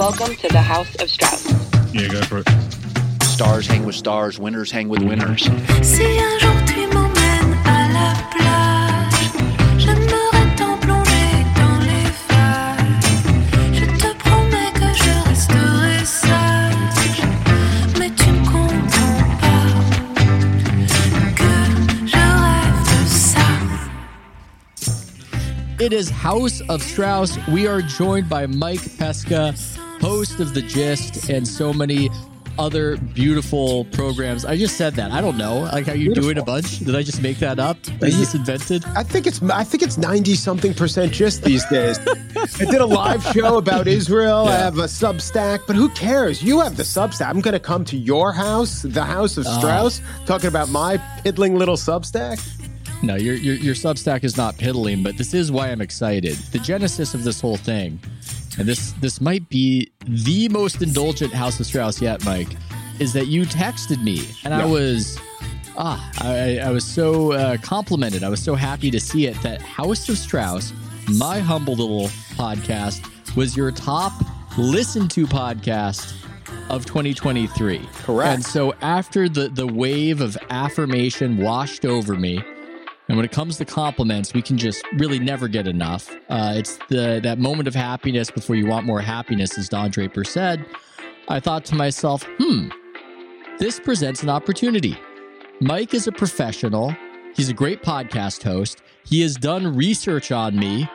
Welcome to the House of Strauss. Yeah, go for it. Stars hang with stars, winners hang with winners. Si un jour tu m'emmènes à la plage, j'aimerais tant plonger dans les vagues. Je te promets que je resterai sage, mais tu ne comprends pas que je rêve de ça. It is House of Strauss. We are joined by Mike Pesca, host of The Gist and so many other beautiful programs. I just said that. I don't know. Like, are you doing a bunch? Did I just make that up? Is this invented? I think it's I think it's ninety something percent just these days. I did a live show about Israel. I have a Substack, but who cares? You have the Substack. I'm going to come to your house, the House of uh. Strauss, talking about my piddling little Substack. No, your, your your Substack is not piddling, but this is why I'm excited. The genesis of this whole thing, and this this might be the most indulgent House of Strauss yet, Mike, is that you texted me, and I was ah, I, I was so uh, complimented. I was so happy to see it that House of Strauss, my humble little podcast, was your top listened to podcast of 2023. Correct. And so after the the wave of affirmation washed over me, and when it comes to compliments, we can just really never get enough. Uh, it's the that moment of happiness before you want more happiness, as Don Draper said. I thought to myself, hmm, this presents an opportunity. Mike is a professional. He's a great podcast host. He has done research on me.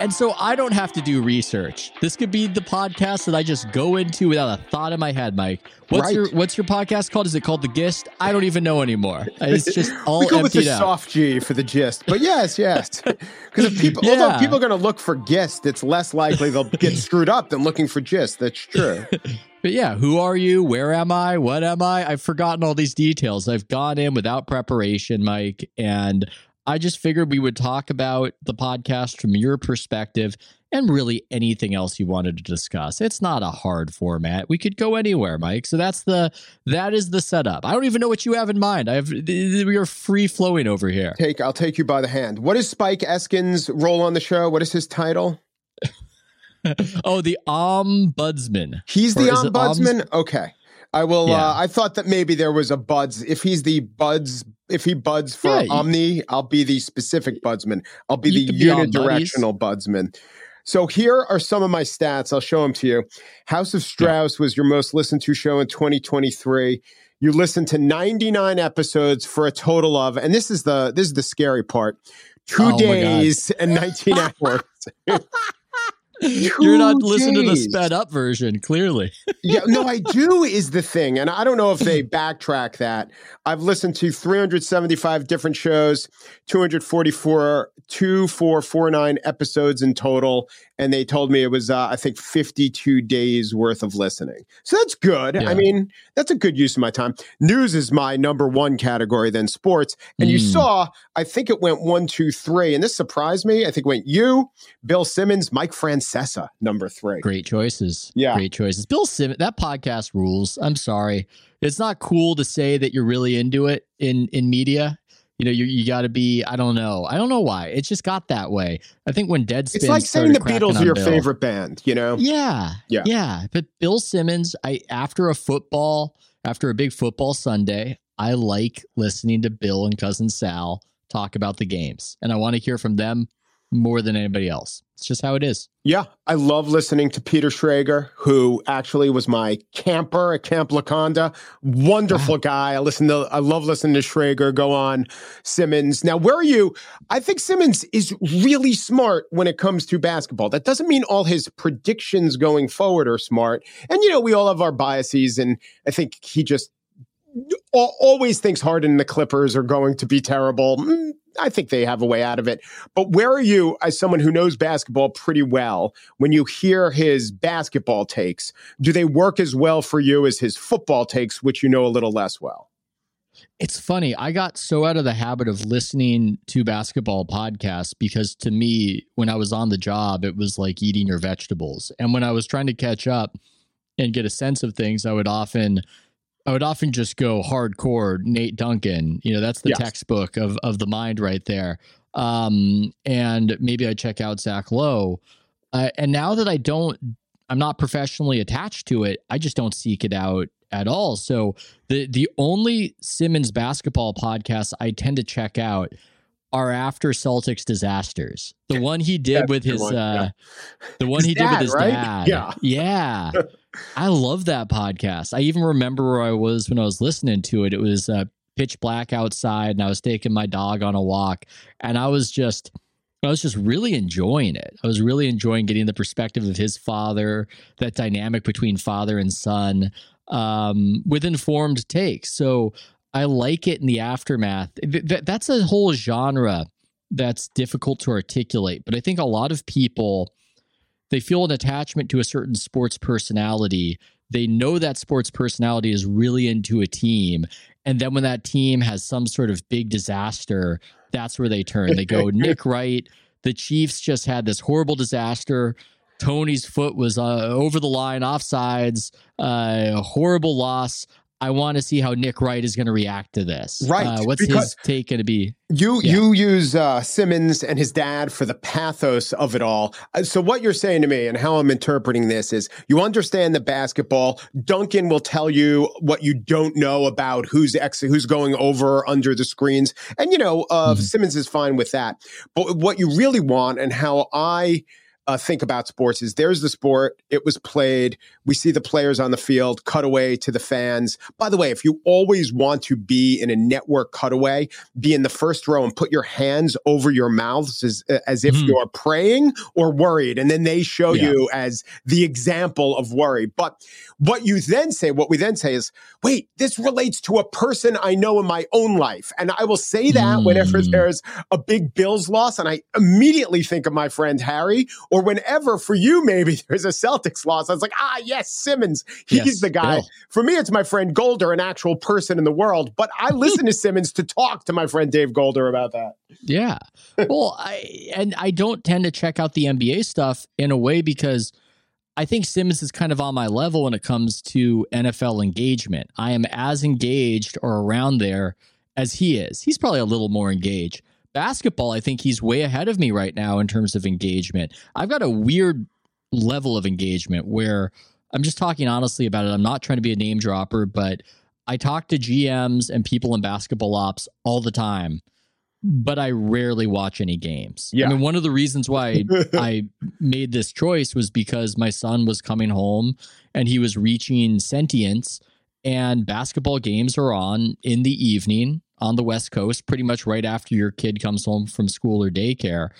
And so I don't have to do research. This could be the podcast that I just go into without a thought in my head, Mike. What's Right. your what's your podcast called? Is it called The Gist? I don't even know anymore. It's just all we go with the out. soft G for the gist, but yes, yes, because if people, although Yeah. people are going to look for gist, it's less likely they'll get screwed up than looking for gist. That's true. But yeah, who are you? Where am I? What am I? I've forgotten all these details. I've gone in without preparation, Mike, and I just figured we would talk about the podcast from your perspective and really anything else you wanted to discuss. It's not a hard format. We could go anywhere, Mike. So that's the that is the setup. I don't even know what you have in mind. I have we are free flowing over here. Take, I'll take you by the hand. What is Spike Eskin's role on the show? What is his title? Oh, the ombudsman. He's the ombudsman. okay, I will. Yeah. Uh, I thought that maybe there was a buds. If he's the buds, if he buds for Yeah, Omni, I'll be the specific budsman. I'll be the be unidirectional budsman. So here are some of my stats. I'll show them to you. House of Strauss was your most listened to show in 2023. You listened to 99 episodes for a total of, and this is the this is the scary part. Two Oh days and 19 hours. You're not listening to the sped up version, clearly. yeah, no, I do is the thing. And I don't know if they backtrack that. I've listened to 375 different shows, 244, 2449 episodes in total. And they told me it was, uh, I think, 52 days worth of listening. So that's good. Yeah. I mean, that's a good use of my time. News is my number one category, then sports. And you Mm. saw, I think it went one, two, three. And this surprised me. I think it went you, Bill Simmons, Mike Francesa, number three. Great choices. Yeah. Great choices. Bill Simmons, that podcast rules. I'm sorry. It's not cool to say that you're really into it in in media. You know, you you got to be. I don't know. I don't know why. It just got that way. I think when Deadspin. It's like saying the Beatles are your Bill- favorite band, you know? Yeah, Yeah. yeah. But Bill Simmons, I after a football, after a big football Sunday, I like listening to Bill and cousin Sal talk about the games, and I want to hear from them more than anybody else. It's just how it is. Yeah, I love listening to Peter Schrager, who actually was my camper at Camp Laconda. Wonderful guy. I listen to, I love listening to Schrager. Go on, Simmons. Now, where are you? I think Simmons is really smart when it comes to basketball. That doesn't mean all his predictions going forward are smart. And you know, we all have our biases, and I think he just always thinks Harden and the Clippers are going to be terrible. Mm, I think they have a way out of it. But where are you, as someone who knows basketball pretty well, when you hear his basketball takes? Do they work as well for you as his football takes, which you know a little less well? It's funny. I got so out of the habit of listening to basketball podcasts because to me, when I was on the job, it was like eating your vegetables. And when I was trying to catch up and get a sense of things, I would often I would often just go hardcore Nate Duncan. You know, that's the Yes. textbook of of the mind right there. Um, and maybe I check out Zach Lowe. Uh, and now that I don't I'm not professionally attached to it. I just don't seek it out at all. So the the only Simmons basketball podcast I tend to check out are after Celtics disasters. The one he did That's with his one, uh yeah. the one His he did with his right? dad. Yeah. Yeah. I love that podcast. I even remember where I was when I was listening to it. It was uh, pitch black outside and I was taking my dog on a walk and I was just I was just really enjoying it. I was really enjoying getting the perspective of his father, that dynamic between father and son, um, with informed takes. So I like it in the aftermath. Th- th- that's a whole genre that's difficult to articulate, but I think a lot of people they feel an attachment to a certain sports personality. They know that sports personality is really into a team. And then when that team has some sort of big disaster, that's where they turn. They go, Nick Wright, the Chiefs just had this horrible disaster. Toney's foot was uh, over the line, offsides, uh, horrible loss. I want to see how Nick Wright is going to react to this. Right, Uh, what's his take going to be? You Yeah. you use uh, Simmons and his dad for the pathos of it all. Uh, So what you're saying to me and how I'm interpreting this is you understand the basketball. Duncan will tell you what you don't know about who's ex- who's going over under the screens, and you know uh, Mhm. Simmons is fine with that. But what you really want and how I uh, think about sports is there's the sport. It was played. We see the players on the field, cutaway to the fans. By the way, if you always want to be in a network cutaway, be in the first row and put your hands over your mouths as, as if Mhm. you're praying or worried. And then they show Yeah. you as the example of worry. But what you then say, what we then say is, wait, this relates to a person I know in my own life. And I will say that whenever Mm. there's a big Bills loss, and I immediately think of my friend Harry, or whenever for you, maybe there's a Celtics loss. I was like, ah, yes, Simmons. He's Yes, the guy. For me, it's my friend Golder, an actual person in the world. But I listen to Simmons to talk to my friend Dave Golder about that. Yeah. well, I and I don't tend to check out the NBA stuff in a way because I think Simmons is kind of on my level when it comes to NFL engagement. I am as engaged or around there as he is. He's probably a little more engaged. Basketball, I think he's way ahead of me right now in terms of engagement. I've got a weird level of engagement where I'm just talking honestly about it. I'm not trying to be a name dropper, but I talk to GMs and people in basketball ops all the time, but I rarely watch any games. Yeah. I mean, one of the reasons why I made this choice was because my son was coming home and he was reaching sentience, and basketball games are on in the evening on the West Coast, pretty much right after your kid comes home from school or daycare.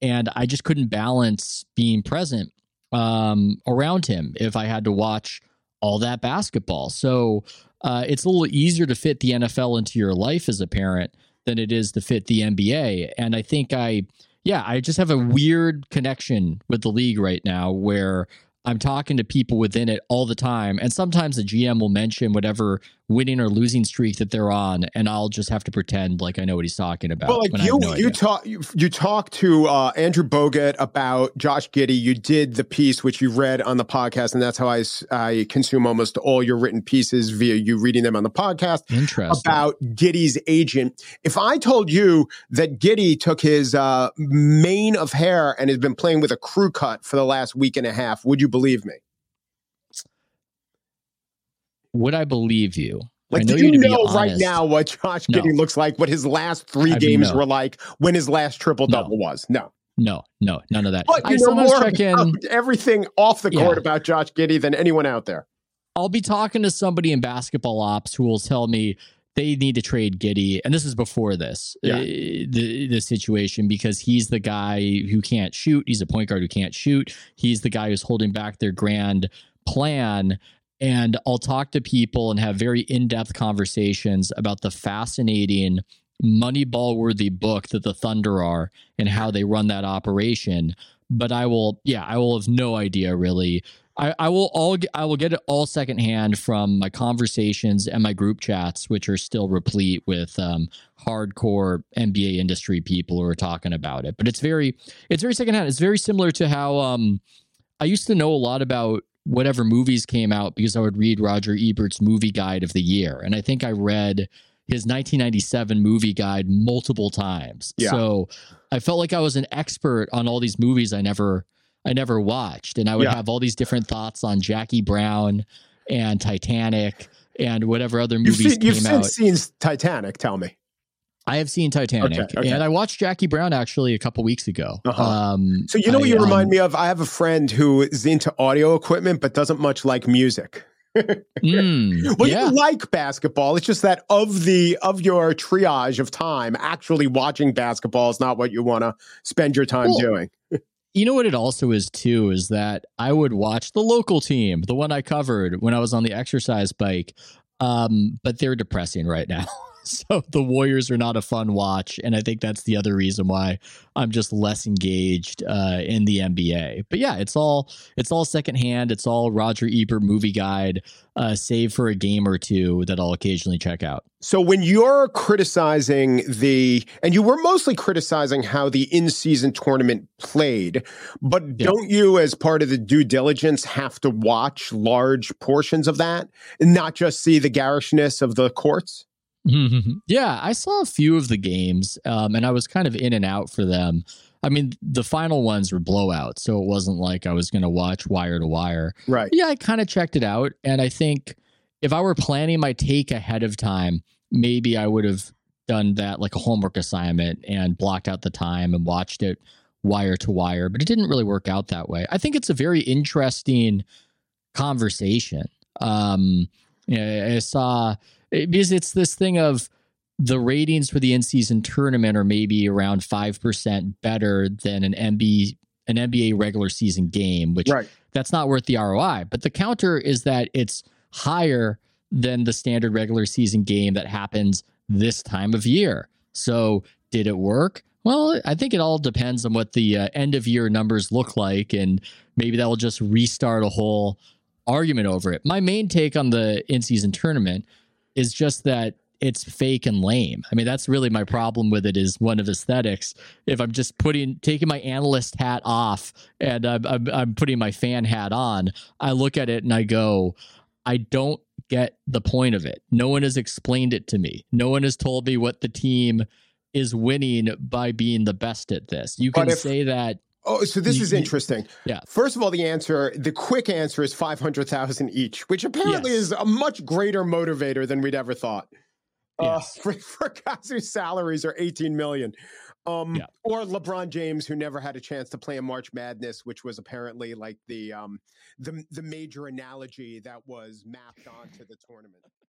And I just couldn't balance being present um, around him if I had to watch all that basketball. So uh, it's a little easier to fit the NFL into your life as a parent than it is to fit the NBA. And I think I, yeah, I just have a weird connection with the league right now where I'm talking to people within it all the time. And sometimes the GM will mention whatever winning or losing streak that they're on, and I'll just have to pretend like I know what he's talking about. Well, like when I you, no you talk, you, you talked to uh, Andrew Bogut about Josh Giddey. You did the piece which you read on the podcast, and that's how I consume almost all your written pieces via you reading them on the podcast Interesting. about Giddey's agent. If I told you that Giddey took his uh, mane of hair and has been playing with a crew cut for the last week and a half, would you believe me? Would I believe you? Like, do you know right now what Josh No. Giddey looks like? What his last three I games no- were like? When his last triple double was? No. No, no, none of that. But I you know more check in. about everything off the court Yeah. about Josh Giddey than anyone out there. I'll be talking to somebody in basketball ops who will tell me they need to trade Giddey, and this is before this Yeah. uh, the the situation because he's the guy who can't shoot. He's a point guard who can't shoot. He's the guy who's holding back their grand plan. And I'll talk to people and have very in depth conversations about the fascinating Moneyball worthy book that the Thunder are and how they run that operation. But I will, yeah, I will have no idea really. I, I will all I will get it all secondhand from my conversations and my group chats, which are still replete with um, hardcore NBA industry people who are talking about it. But it's very it's very secondhand. It's very similar to how um, I used to know a lot about whatever movies came out because I would read Roger Ebert's movie guide of the year, and I think I read his 1997 movie guide multiple times. Yeah. So I felt like I was an expert on all these movies I never I never watched, and I would Yeah. have all these different thoughts on Jackie Brown and Titanic and whatever other You've movies seen, you've came since out. seen Titanic. Tell me. I have seen Titanic, Okay, okay. and I watched Jackie Brown actually a couple weeks ago. Uh-huh. Um, So you know what I, you remind um, me of? I have a friend who is into audio equipment but doesn't much like music. Mm, Well, yeah, you like basketball. It's just that of the of your triage of time, actually watching basketball is not what you want to spend your time Well, doing. you know what it also is too is that I would watch the local team, the one I covered when I was on the exercise bike. Um, but they're depressing right now. so the Warriors are not a fun watch, and I think that's the other reason why I'm just less engaged uh, in the NBA. But yeah, it's all it's all secondhand. It's all Roger Ebert movie guide, uh, save for a game or two that I'll occasionally check out. So when you're criticizing the, and you were mostly criticizing how the in-season tournament played, but Yeah. don't you, as part of the due diligence, have to watch large portions of that and not just see the garishness of the courts? yeah, I saw a few of the games, um, and I was kind of in and out for them. I mean, the final ones were blowouts, so it wasn't like I was going to watch wire to wire. Right. Yeah, I kind of checked it out, and I think if I were planning my take ahead of time, maybe I would have done that like a homework assignment and blocked out the time and watched it wire to wire. But it didn't really work out that way. I think it's a very interesting conversation. Um, yeah, I saw because it's this thing of the ratings for the in-season tournament are maybe around five percent better than an MB an NBA regular season game, which Right. that's not worth the ROI. But the counter is that it's higher than the standard regular season game that happens this time of year. So did it work? Well, I think it all depends on what the uh, end of year numbers look like, and maybe that will just restart a whole argument over it. My main take on the in season tournament is just that it's fake and lame. I mean, that's really my problem with it is one of aesthetics. If I'm just putting taking my analyst hat off and I'm, I'm, I'm putting my fan hat on, I look at it and I go, I don't get the point of it. No one has explained it to me. No one has told me what the team is winning by being the best at this. You can if- say that Oh, so this is interesting. Yeah. First of all, the answer, the quick answer is 500,000 each, which apparently Yes. is a much greater motivator than we'd ever thought. Uh, Yes. for, for guys whose salaries are 18 million. Um, Yeah. or LeBron James, who never had a chance to play in March Madness, which was apparently like the um, the the major analogy that was mapped onto the tournament.